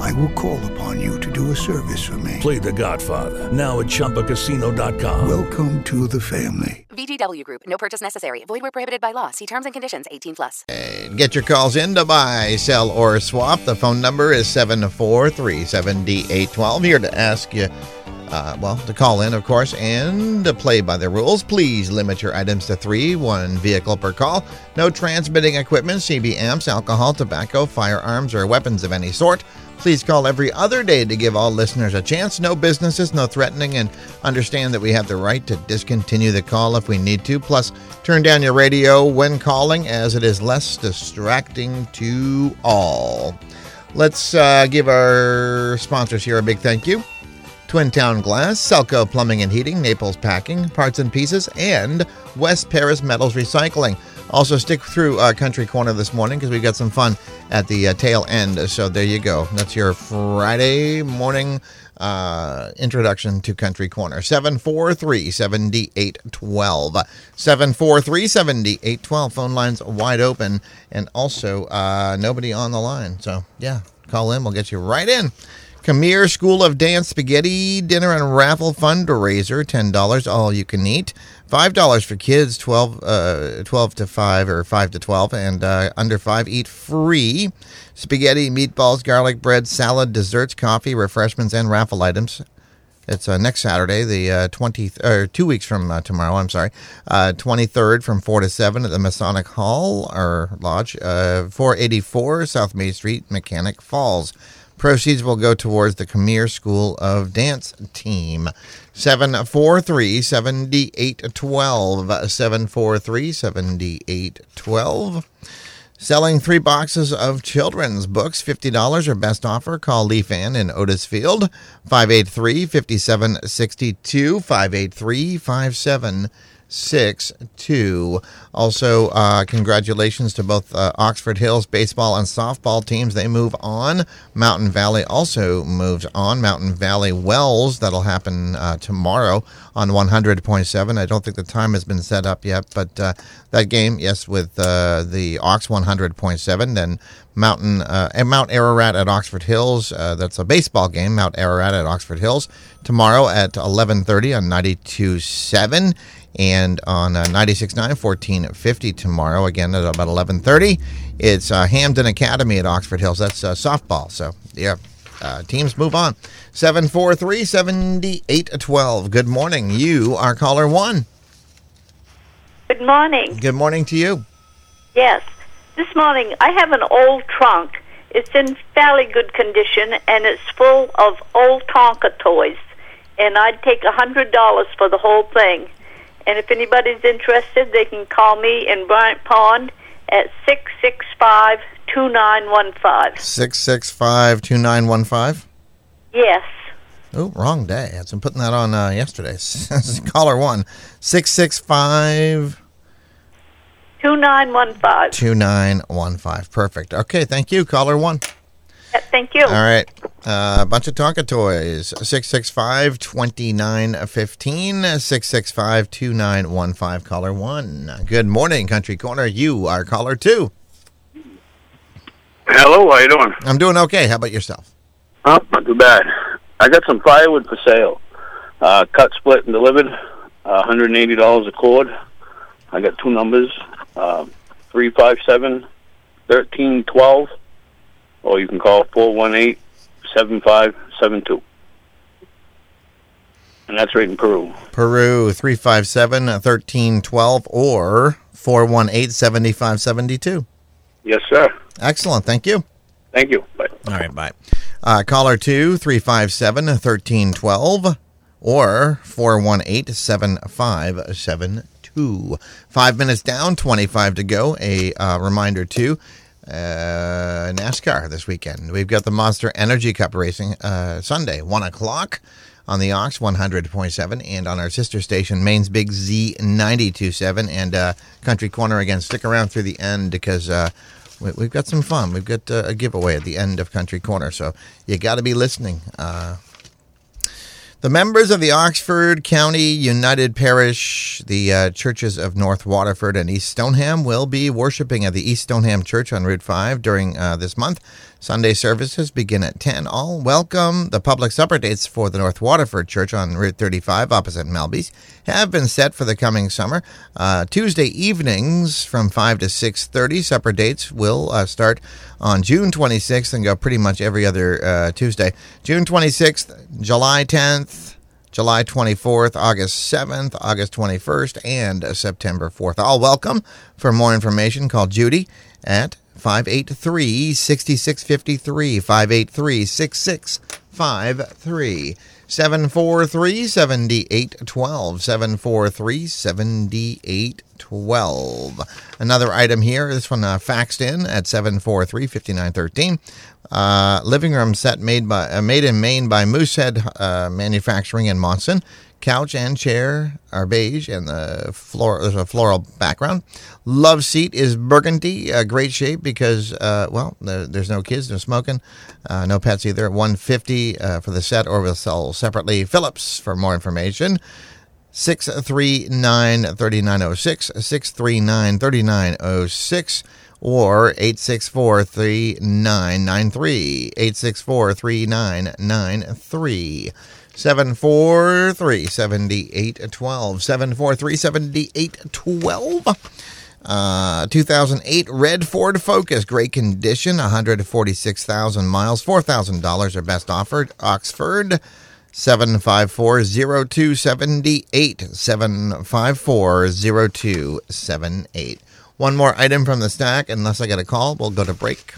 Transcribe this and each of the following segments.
I will call upon you to do a service for me. Play The Godfather now at ChumbaCasino.com. Welcome to the family. VGW Group. No purchase necessary. Void where prohibited by law. See terms and conditions. 18 plus. And get your calls in to buy, sell, or swap. The phone number is 743-7812. Here to ask you, uh, well, to call in, of course, and to play by the rules. Please limit your items to three, one vehicle per call. No transmitting equipment, CB amps, alcohol, tobacco, firearms, or weapons of any sort. Please call every other day to give all listeners a chance. No businesses, no threatening, and understand that we have the right to discontinue the call if we need to. Plus, turn down your radio when calling as it is less distracting to all. Let's uh, give our sponsors here a big thank you. Twin Town Glass, Selco Plumbing and Heating, Naples Packing, Parts and Pieces, and West Paris Metals Recycling. Also, stick through uh, Country Corner this morning because we've got some fun at the uh, tail end. So there you go. That's your Friday morning uh, introduction to Country Corner. 743 7812. 743 7812. Phone lines wide open and also uh, nobody on the line. So, yeah, call in. We'll get you right in. Khmer School of Dance Spaghetti Dinner and Raffle Fundraiser, $10, all you can eat. $5 for kids, 12, uh, 12 to 5 or 5 to 12, and uh, under 5 eat free. Spaghetti, meatballs, garlic bread, salad, desserts, coffee, refreshments, and raffle items. It's uh, next Saturday, the uh, 20th, or two weeks from uh, tomorrow, I'm sorry, uh, 23rd from 4 to 7 at the Masonic Hall or Lodge, uh, 484 South Main Street, Mechanic Falls. Proceeds will go towards the Khmer School of Dance team. 743 7812. 743 7812. Selling three boxes of children's books, $50 or best offer. Call Lee Fan in Otisfield, 583 5762, 583 5762. Also, uh, congratulations to both uh, Oxford Hills baseball and softball teams. They move on. Mountain Valley also moves on. Mountain Valley Wells, that'll happen uh, tomorrow on 100.7. I don't think the time has been set up yet, but uh, that game, yes, with uh, the Ox 100.7. Then Mountain uh, and Mount Ararat at Oxford Hills. That's a baseball game. Mount Ararat at Oxford Hills tomorrow at 11:30 on 92.7 and on uh, 96.9 1450 tomorrow again at about 11.30 it's uh, hampden academy at oxford hills that's uh, softball so yeah uh, teams move on 743 7812 good morning you are caller one Good morning. good morning to you Yes. This morning I have an old trunk. It's in fairly good condition and it's full of old Tonka toys. And I'd take a hundred dollars for the whole thing. And if anybody's interested, they can call me in Bryant Pond at six six five two nine one five. 665-2915 Yes. oh wrong day i had some putting that on uh, yesterday caller one 665 Two nine one five. 2915 perfect okay thank you caller one Thank you. All right. Uh, a bunch of Tonka toys. 665 2915. 665 2915. Caller one. Good morning, Country Corner. You are caller two. Hello, how you doing? I'm doing okay. How about yourself? Oh, not too bad. I got some firewood for sale. Uh, cut, split, and delivered. Uh, $180 a cord. I got two numbers. Uh, 357 1312 or you can call 418 7572. And that's right in Peru. Peru 357 1312 or 418 7572. Yes, sir. Excellent. Thank you. Thank you. Bye. All right, bye. Uh, caller 2 357 1312 or 418 7572. Five minutes down, 25 to go. A uh, reminder too uh, NASCAR this weekend. We've got the Monster Energy Cup racing uh, Sunday, 1 o'clock on the Ox 100.7 and on our sister station, Maine's Big Z 92.7 and uh, Country Corner. Again, stick around through the end because uh, we, we've got some fun. We've got uh, a giveaway at the end of Country Corner, so you got to be listening. The members of the Oxford County United Parish, the uh, churches of North Waterford and East Stoneham, will be worshiping at the East Stoneham Church on Route 5 during uh, this month. Sunday services begin at 10. All welcome. The public supper dates for the North Waterford Church on Route 35 opposite Melby's have been set for the coming summer. Uh, Tuesday evenings from 5 to 6.30. Supper dates will uh, start on June 26th and go pretty much every other uh, Tuesday. June 26th, July 10th, July 24th, August 7th, August 21st, and September 4th. All welcome. For more information, call Judy at 583 6653. 583 6653. 743 7812. 743 7812. Another item here, this one uh, faxed in at 743 5913. Uh, living room set made by uh, made in Maine by Moosehead uh, Manufacturing in Monson. Couch and chair are beige, and the floor there's a floral background. Love seat is burgundy, uh, great shape because uh, well, there, there's no kids, no smoking, uh, no pets either. 150 uh, for the set, or we'll sell separately. Phillips for more information. 639 3906, 639 3906 or 864 3993. 864 3993. 743 7812. 743 7812. Uh, 2008 red Ford Focus, great condition, 146,000 miles, $4,000 are best offered. Oxford, 754-0278, 754-0278. One more item from the stack, unless I get a call, we'll go to break.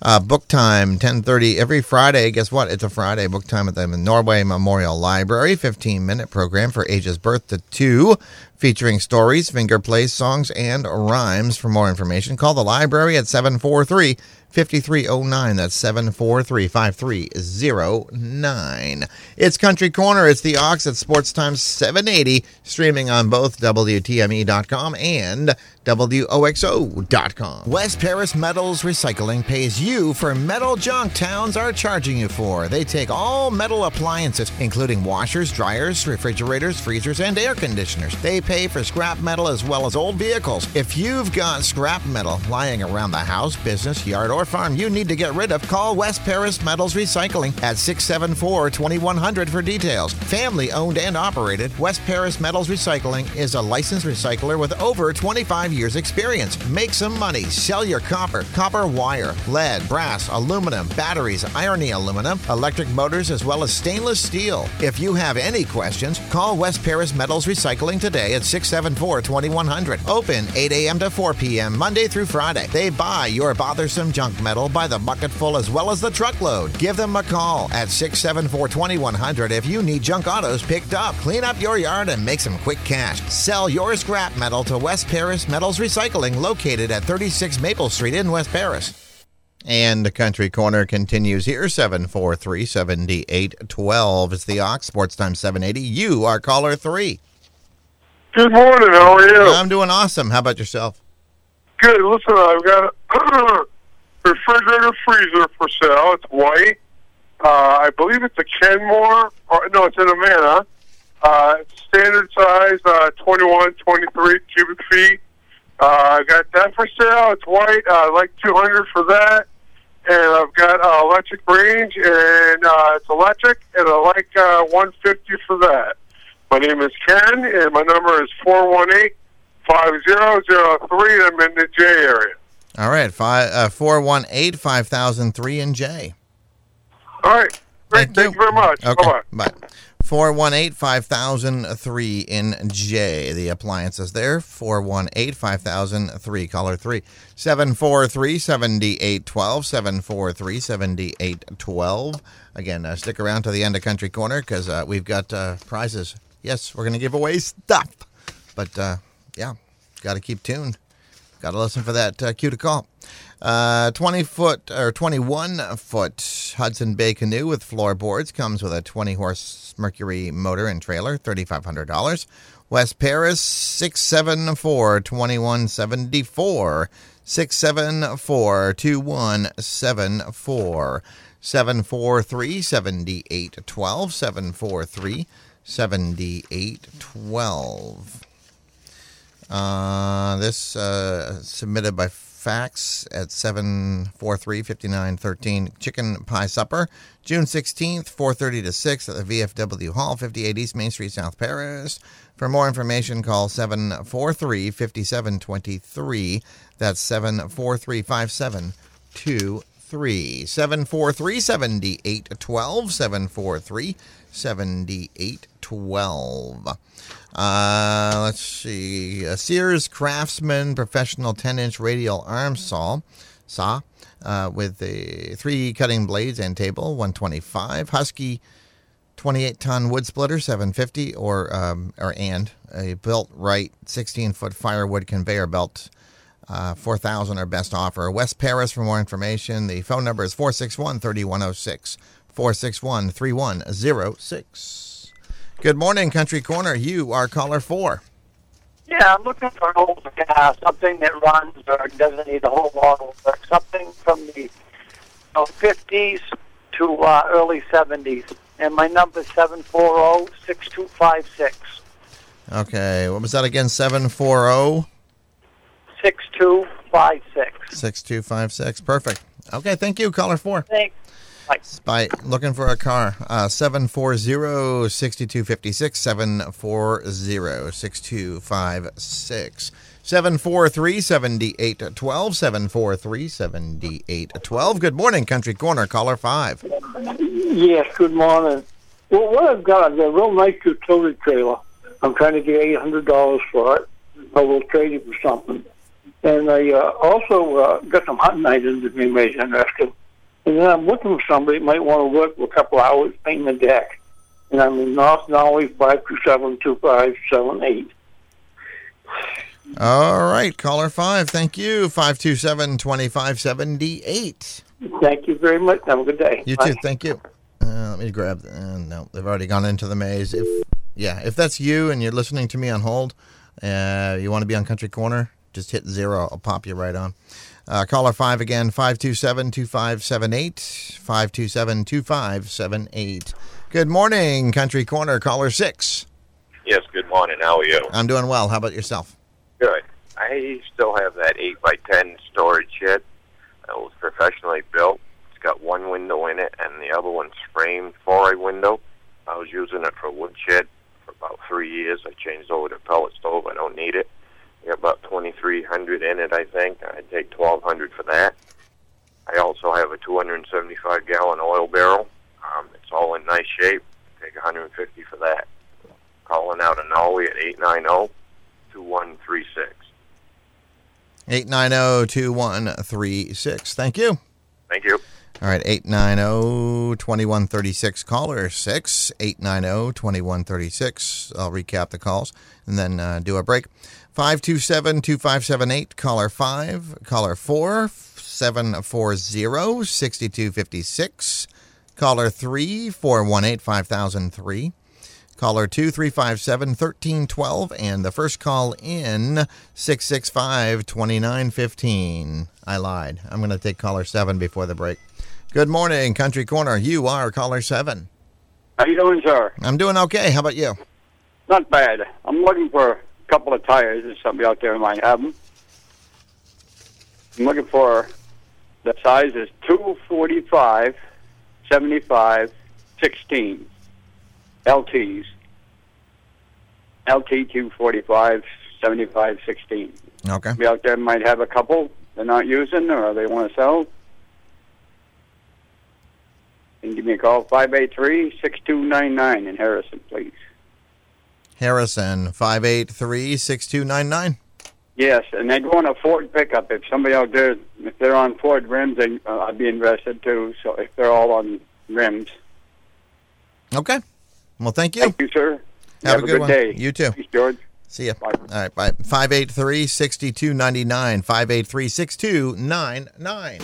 Uh, book time, 10.30 every Friday. Guess what? It's a Friday. Book time at the Norway Memorial Library. 15-minute program for ages birth to two, featuring stories, finger plays, songs, and rhymes. For more information, call the library at 743 5309. That's 743 5309. It's Country Corner. It's the Ox at Sports Times 780, streaming on both WTME.com and WOXO.com. West Paris Metals Recycling pays you for metal junk towns are charging you for. They take all metal appliances, including washers, dryers, refrigerators, freezers, and air conditioners. They pay for scrap metal as well as old vehicles. If you've got scrap metal lying around the house, business, yard, or farm you need to get rid of, call West Paris Metals Recycling at 674 2100 for details. Family owned and operated, West Paris Metals Recycling is a licensed recycler with over 25 years experience. Make some money. Sell your copper, copper wire, lead, brass, aluminum, batteries, irony aluminum, electric motors, as well as stainless steel. If you have any questions, call West Paris Metals Recycling today at 674 2100. Open 8 a.m. to 4 p.m. Monday through Friday. They buy your bothersome junk metal by the bucketful as well as the truckload. Give them a call at 674 2100 if you need junk autos picked up. Clean up your yard and make some quick cash. Sell your scrap metal to West Paris Metals Recycling located at 36 Maple Street in West Paris. And the Country Corner continues here, 743 7812. It's the Ox, Sports Time 780. You are caller three. Good morning. How are you? I'm doing awesome. How about yourself? Good. Listen, I've got a refrigerator freezer for sale. It's white. Uh, I believe it's a Kenmore. Or, no, it's an Amana. Uh, standard size, uh, 21, 23 cubic feet. Uh, I got that for sale. It's white. Uh, like 200 for that. And I've got uh, electric range, and uh, it's electric, and I like uh, 150 for that. My name is Ken, and my number is 418 5003. I'm in the Jay area. All right, five, uh, 418 5003 in Jay. All right. Great. Thank, you very much. Okay. Bye-bye. Bye. 418 5003 in Jay. The appliances there. 418 5003. Caller 3. 743 7812. 743 7812. Again, uh, stick around to the end of Country Corner because uh, we've got uh, prizes. Yes, we're going to give away stuff. But uh, yeah, got to keep tuned. Got to listen for that uh, cue to call. Uh, 20 foot or 21 foot Hudson Bay canoe with floorboards comes with a 20 horse Mercury motor and trailer, $3,500. West Paris, 674 2174. 674 2174. 743 7812. 743 7812. Uh, this uh, submitted by fax at 743-5913 chicken pie supper june 16th 4.30 to 6 at the vfw hall 58 east main street south paris. For more information call 743-5723 that's 743-5723 743-7812 743-7812 uh, let's see. A Sears Craftsman Professional 10 inch radial arm saw, saw uh, with the three cutting blades and table, 125. Husky 28 ton wood splitter, 750, or, um, or and a built right 16 foot firewood conveyor belt. Uh, 4000 our best offer. West Paris for more information. The phone number is 461 3106. 461 3106. Good morning, Country Corner. You are caller four. Yeah, I'm looking for an old something that runs or doesn't need a whole lot of work, something from the you know, 50s to uh, early 70s. And my number is 740-6256. Okay, what was that again? 740 6256. 6256. Perfect. Okay, thank you, caller four. Thanks. Bye. By looking for a car, uh, 740 6256. 740 6256. 743 7812. 743 7812. Good morning, Country Corner. Caller 5. Yes, good morning. Well, what I've got is a real nice utility trailer. I'm trying to get $800 for it. I will trade it for something. And I uh, also uh, got some hunting items that me may interested. And then I'm looking for somebody that might want to work for a couple hours painting the deck. And I'm in North Norway, 527-2578. All right, caller 5. Thank you. 527 2578. Thank you very much. Have a good day. You Bye. too. Thank you. Uh, let me grab. Uh, no, they've already gone into the maze. If yeah, if that's you and you're listening to me on hold, uh, you want to be on Country Corner, just hit zero. I'll pop you right on. Uh, caller five again, 527 2578. 527 2578. Good morning, Country Corner. Caller six. Yes, good morning. How are you? I'm doing well. How about yourself? Good. I still have that 8 by 10 storage shed. It was professionally built. It's got one window in it, and the other one's framed for a window. I was using it for wood shed for about three years. I changed over to pellet stove. I don't need it. About 2300 in it, I think. I'd take 1200 for that. I also have a 275 gallon oil barrel. Um, it's all in nice shape. Take 150 for that. Calling out of Norway at 890 2136. 890 2136. Thank you. Thank you. All right, 890 2136. Caller 6 890 2136. I'll recap the calls and then uh, do a break. 527 2578. Caller 5. Caller 4 740 6256. Caller 3 418 5003. Caller 2 357 1312. And the first call in 665 2915. I lied. I'm going to take caller 7 before the break. Good morning, Country Corner. You are caller 7. How you doing, sir? I'm doing okay. How about you? Not bad. I'm looking for couple of tires. If somebody out there might have them. I'm looking for the size is 245, 75, 16 LTs. LT 245, 75, 16. Okay. Somebody out there might have a couple they're not using or they want to sell. And give me a call, 583-6299 in Harrison, please. Harrison, 583 6299. Yes, and they go on a Ford pickup. If somebody out there, if they're on Ford rims, they, uh, I'd be interested too. So if they're all on rims. Okay. Well, thank you. Thank you, sir. Have, a a good, good one. day. You too. Peace, George. See ya. All right, bye. 583 6299. 583 6299.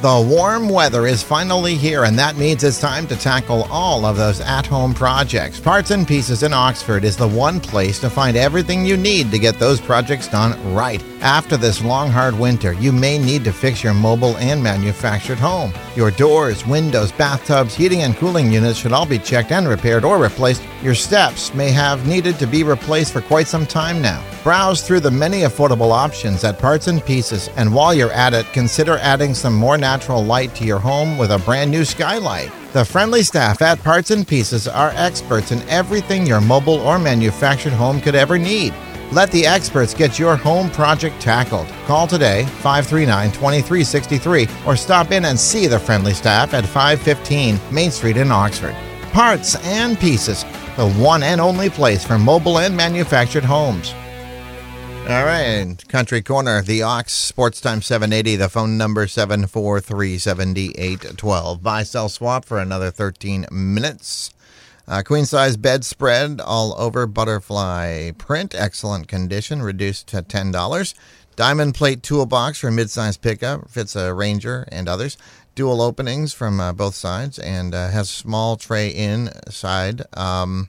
The warm weather is finally here, and that means it's time to tackle all of those at home projects. Parts and Pieces in Oxford is the one place to find everything you need to get those projects done right. After this long, hard winter, you may need to fix your mobile and manufactured home. Your doors, windows, bathtubs, heating and cooling units should all be checked and repaired or replaced. Your steps may have needed to be replaced for quite some time now. Browse through the many affordable options at Parts and Pieces, and while you're at it, consider adding some more natural light to your home with a brand new skylight. The friendly staff at Parts and Pieces are experts in everything your mobile or manufactured home could ever need. Let the experts get your home project tackled. Call today 539 2363 or stop in and see the friendly staff at 515 Main Street in Oxford. Parts and Pieces, the one and only place for mobile and manufactured homes. All right, Country Corner, the Ox, Sports Time 780, the phone number 743 7812. Buy, sell, swap for another 13 minutes. Uh, queen size bedspread all over butterfly print, excellent condition, reduced to $10. Diamond plate toolbox for mid-size pickup, fits a Ranger and others. Dual openings from uh, both sides and uh, has small tray inside. Um,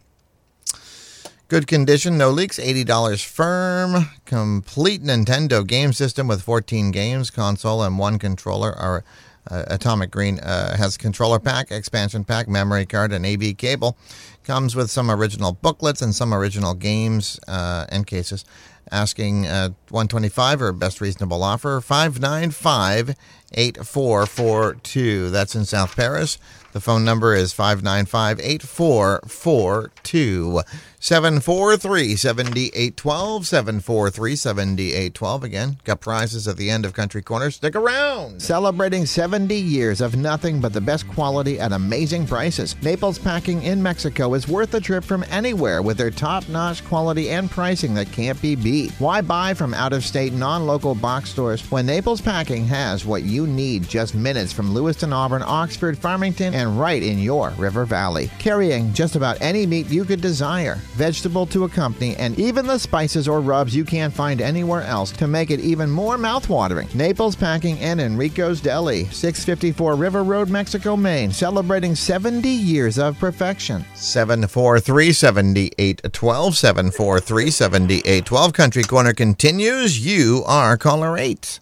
Good condition, no leaks, $80 firm. Complete Nintendo game system with 14 games, console, and one controller. Our uh, Atomic Green uh, has controller pack, expansion pack, memory card, and AV cable. Comes with some original booklets and some original games uh, and cases. Asking uh, 125 or best reasonable offer 595 8442. That's in South Paris. The phone number is 595 8442. 743 7812. 743 7812. Again, got prizes at the end of Country Corner. Stick around. Celebrating 70 years of nothing but the best quality at amazing prices. Naples Packing in Mexico is worth a trip from anywhere with their top notch quality and pricing that can't be beat. Why buy from out of state, non local box stores when Naples Packing has what you need just minutes from Lewiston, Auburn, Oxford, Farmington, and right in your River Valley? Carrying just about any meat you could desire vegetable to accompany, and even the spices or rubs you can't find anywhere else to make it even more mouthwatering. Naples Packing and Enrico's Deli, 654 River Road, Mexico, Maine, celebrating 70 years of perfection. 743 7812. 743 7812. Country Corner continues. You are caller 8.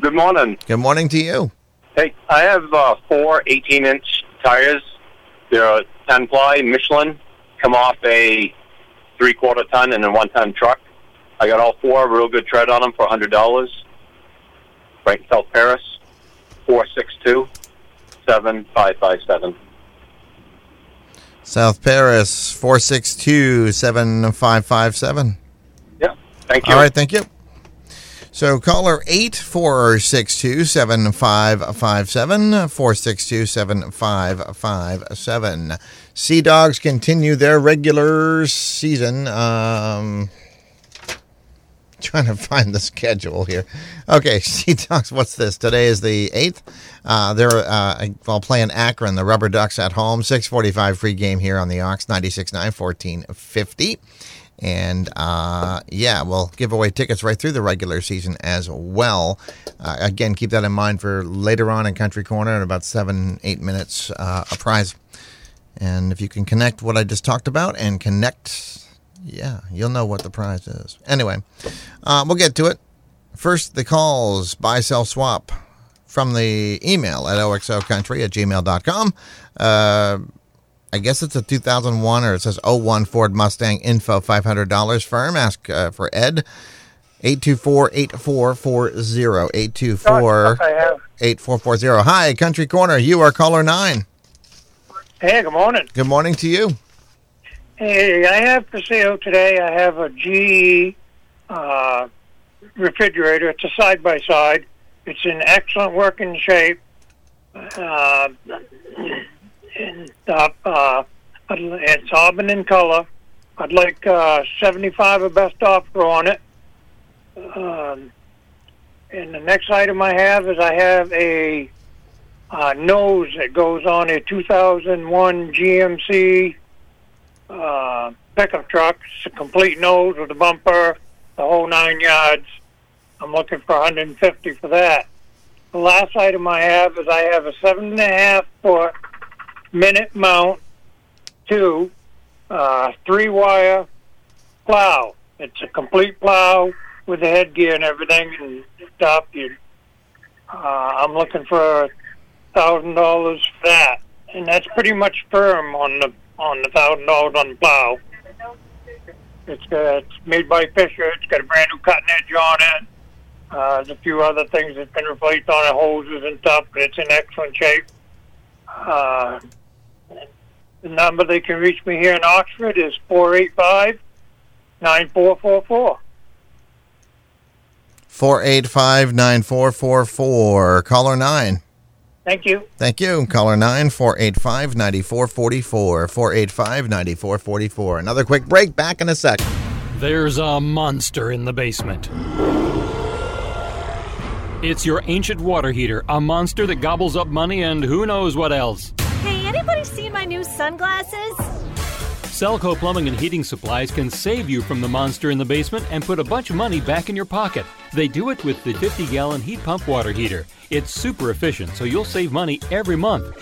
Good morning. Good morning to you. Hey, I have uh, four 18 inch tires. They're 10 ply Michelin, come off a three quarter ton and a one ton truck. I got all four, real good tread on them for $100. Right in South Paris, 462 7557. South Paris, 462 7557. Yeah, thank you. All right, thank you. So caller 8462 7557 462 7557. Sea Dogs continue their regular season. Um, trying to find the schedule here. Okay, Sea Dogs, what's this? Today is the 8th. Uh, they're uh, well, playing Akron, the Rubber Ducks at home. 645 free game here on the Ox, 96.9, 1450. And uh, yeah, we'll give away tickets right through the regular season as well. Uh, again, keep that in mind for later on in Country Corner in about seven, eight minutes, uh, a prize. And if you can connect what I just talked about and connect, yeah, you'll know what the prize is. Anyway, uh, we'll get to it. First, the calls buy, sell, swap from the email at oxocountry at gmail.com. I guess it's a 2001 or it says 01 Ford Mustang info $500 firm. Ask uh, for Ed. 824-8440. 824-8440. Hi, Country Corner. You are caller 9. Hey, good morning. Good morning to you. Hey, I have for sale today, I have a GE uh, refrigerator. It's a side-by-side. It's in excellent working shape. Uh, and uh, uh, it's auburn in color. I'd like uh, 75 of best offer on it. Um, and the next item I have is I have a uh, nose that goes on a 2001 GMC uh, pickup truck. It's a complete nose with a bumper, the whole nine yards. I'm looking for 150 for that. The last item I have is I have a seven and a half foot minute mount two uh, three wire plow. It's a complete plow with the headgear and everything and stuff. You, uh, I'm looking for thousand dollars for that, and that's pretty much firm on the on the thousand dollars on the plow. It's uh, it's made by Fisher. It's got a brand new cutting edge on it. Uh, there's a few other things that's been replaced on it, hoses and stuff, but it's in excellent shape. Uh, the number they can reach me here in Oxford is four eight five nine four four four. 485 9444. Caller 9. Thank you. Thank you. Caller 9 485 9444. 485 9444. Another quick break. Back in a sec. There's a monster in the basement. It's your ancient water heater, a monster that gobbles up money and who knows what else. Hey, anybody seen my new sunglasses? Selco Plumbing and Heating Supplies can save you from the monster in the basement and put a bunch of money back in your pocket. They do it with the 50 gallon heat pump water heater. It's super efficient, so you'll save money every month.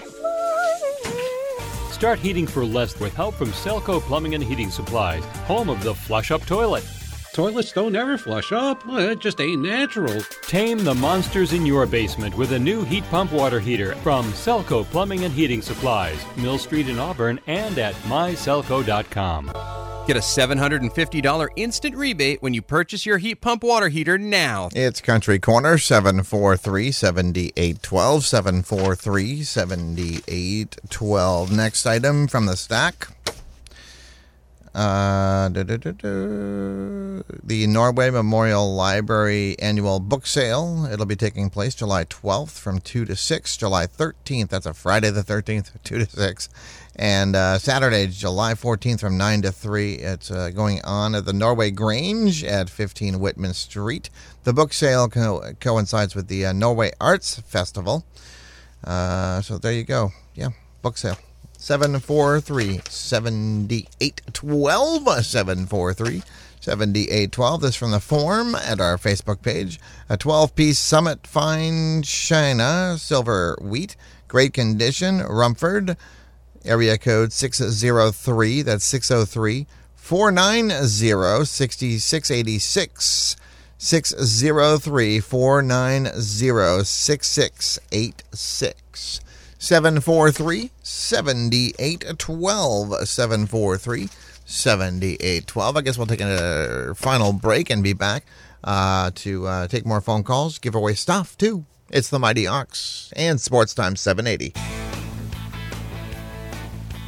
Start heating for less with help from Selco Plumbing and Heating Supplies, home of the flush up toilet. Toilets don't ever flush up. It just ain't natural. Tame the monsters in your basement with a new heat pump water heater from Selco Plumbing and Heating Supplies, Mill Street in Auburn, and at myselco.com. Get a $750 instant rebate when you purchase your heat pump water heater now. It's Country Corner 743 7812. 743 7812. Next item from the stack. Uh, the Norway Memorial Library annual book sale. It'll be taking place July 12th from 2 to 6. July 13th, that's a Friday the 13th, 2 to 6. And uh, Saturday, July 14th from 9 to 3. It's uh, going on at the Norway Grange at 15 Whitman Street. The book sale co- coincides with the uh, Norway Arts Festival. Uh, so there you go. Yeah, book sale. 743 7812. 743 7812. This from the form at our Facebook page. A 12 piece Summit Fine China Silver Wheat. Great condition. Rumford. Area code 603. That's 603 490 6686. 603 490 6686. 743 7812. 743 7812. I guess we'll take a final break and be back uh, to uh, take more phone calls, give away stuff too. It's the Mighty Ox and Sports Time 780.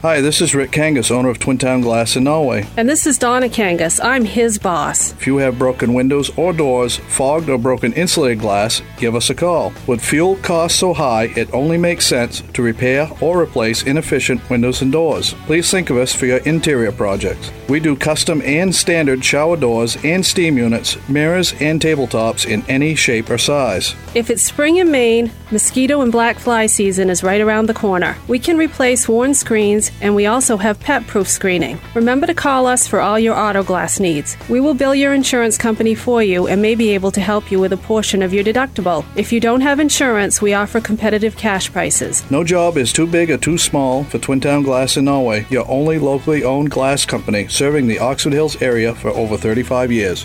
Hi, this is Rick Kangas, owner of Twin Town Glass in Norway. And this is Donna Kangas. I'm his boss. If you have broken windows or doors, fogged or broken insulated glass, give us a call. With fuel costs so high, it only makes sense to repair or replace inefficient windows and doors. Please think of us for your interior projects. We do custom and standard shower doors and steam units, mirrors, and tabletops in any shape or size. If it's spring in Maine, mosquito and black fly season is right around the corner. We can replace worn screens and we also have pet proof screening. Remember to call us for all your auto glass needs. We will bill your insurance company for you and may be able to help you with a portion of your deductible. If you don't have insurance, we offer competitive cash prices. No job is too big or too small for Twin Town Glass in Norway, your only locally owned glass company serving the Oxford Hills area for over 35 years.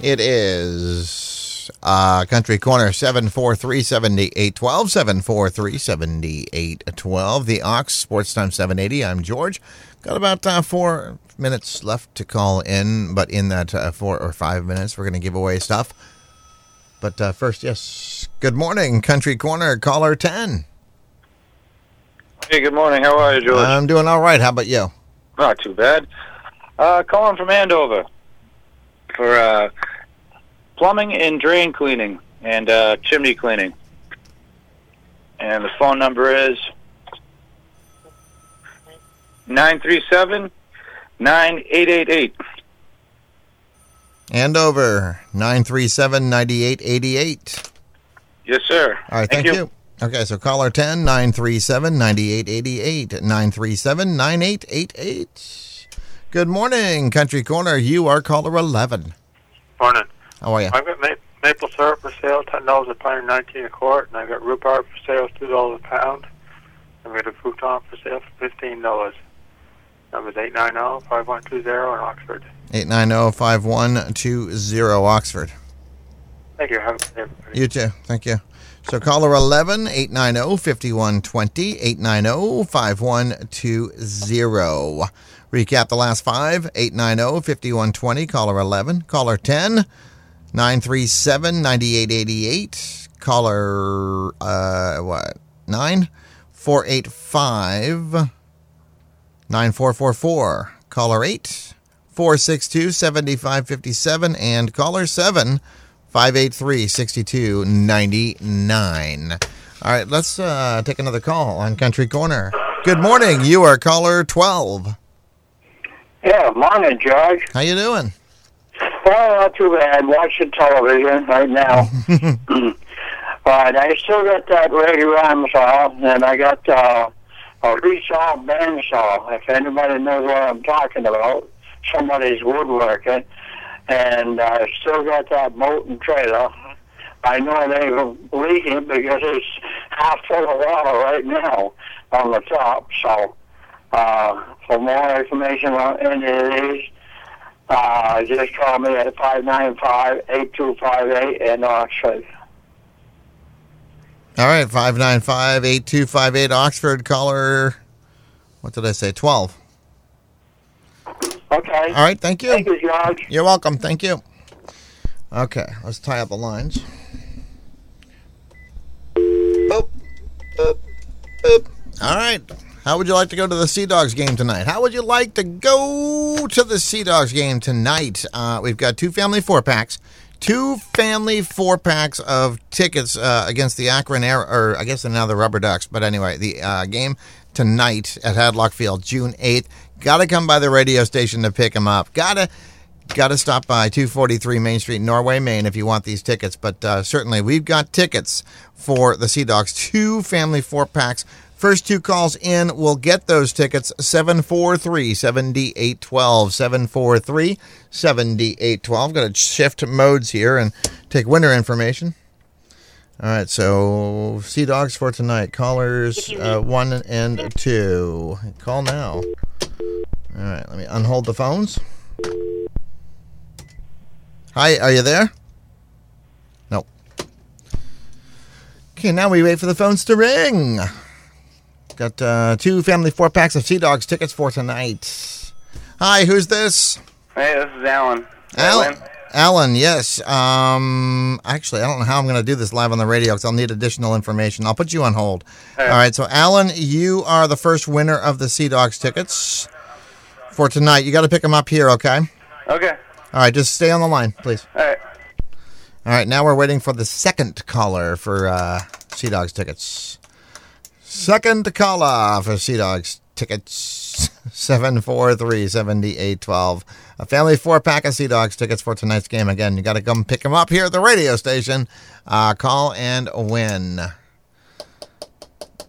It is uh, Country Corner 743 7812. 743 7812. The Ox, Sports Time 780. I'm George. Got about uh, four minutes left to call in, but in that uh, four or five minutes, we're going to give away stuff. But uh, first, yes, good morning, Country Corner, caller 10. Hey, good morning. How are you, George? I'm doing all right. How about you? Not too bad. Uh, calling from Andover for uh, plumbing and drain cleaning and uh, chimney cleaning. And the phone number is nine three seven nine eight eight eight. Andover 937 9888. Yes, sir. All right, thank, Thank you. you. Okay, so caller 10 937 9888 937 9888. Good morning, Country Corner. You are caller 11. Morning. How are you? I've got ma- maple syrup for sale, ten dollars a pound, nineteen a quart, and I've got rhubarb for sale, two dollars a pound. I've got a futon for sale for fifteen dollars. Number's eight nine zero five one two zero in Oxford. 890 5120 Oxford. Thank you. Have a good day. everybody. You too. Thank you. So caller 11 890 5120 890 5120. Recap the last five 890 5120. Caller 11. Caller 10 937 9888. Caller, uh, what? 9 485 9444. Caller 8 462 7557. And caller 7 583 6299. All right, let's uh, take another call on Country Corner. Good morning. You are caller 12. Yeah, morning, George. How you doing? Well, not too bad. Watching television right now. but I still got that Ray Ramsaw, and I got uh, a resaw bandsaw. If anybody knows what I'm talking about, somebody's woodworking. And I still got that Moulton trailer. I know they were leaking because it's half full of water right now on the top. So, uh, for more information on any of these, uh, just call me at 595-8258 in Oxford. All right, 595 8258 Oxford. Caller, what did I say? 12. Okay. All right, thank you. Thank you, George. You're welcome. Thank you. Okay, let's tie up the lines. Boop, boop, boop. All right. How would you like to go to the Sea Dogs game tonight? How would you like to go to the Sea Dogs game tonight? Uh, we've got two family four packs, two family four packs of tickets uh, against the Akron Aeros, or I guess now the Rubber Ducks. But anyway, the uh, game tonight at Hadlock Field, June eighth. Got to come by the radio station to pick them up. Got to got to stop by 243 Main Street, Norway, Maine, if you want these tickets. But uh, certainly, we've got tickets for the Sea Dogs, two family four packs. First two calls in will get those tickets 743 7812. 743 7812. Got to shift modes here and take winter information. All right, so Sea Dogs for tonight. Callers uh, one and two. Call now. All right, let me unhold the phones. Hi, are you there? No. Okay, now we wait for the phones to ring. Got uh, two family four packs of Sea Dogs tickets for tonight. Hi, who's this? Hey, this is Alan. Alan. Alan, yes. Um, actually, I don't know how I'm going to do this live on the radio because I'll need additional information. I'll put you on hold. All right. So, Alan, you are the first winner of the Sea Dogs tickets for tonight. You got to pick them up here, okay? Okay. All right. Just stay on the line, please. All right. All right. Now we're waiting for the second caller for uh, Sea Dogs tickets. Second caller for Sea Dogs tickets 743 7812. A family four pack of Sea Dogs tickets for tonight's game. Again, you got to come pick them up here at the radio station. Uh, call and win.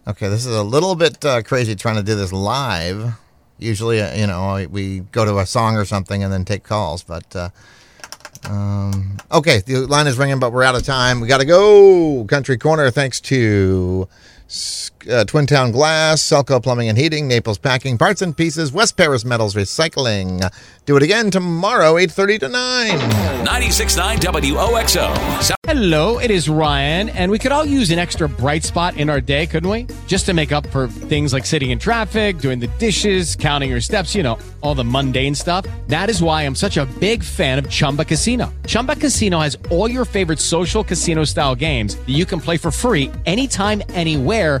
Okay, this is a little bit uh, crazy trying to do this live. Usually, uh, you know, we go to a song or something and then take calls, but. Uh, um, okay, the line is ringing, but we're out of time. We got to go. Country Corner, thanks to uh, Twin Town Glass, Selco Plumbing and Heating, Naples Packing, Parts and Pieces, West Paris Metals Recycling. Do it again tomorrow, 8.30 to 9. 96.9 WOXO. Hello, it is Ryan, and we could all use an extra bright spot in our day, couldn't we? Just to make up for things like sitting in traffic, doing the dishes, counting your steps, you know, all the mundane stuff. That is why I'm such a big fan of Chumba Casino. Chumba Casino has all your favorite social casino style games that you can play for free anytime, anywhere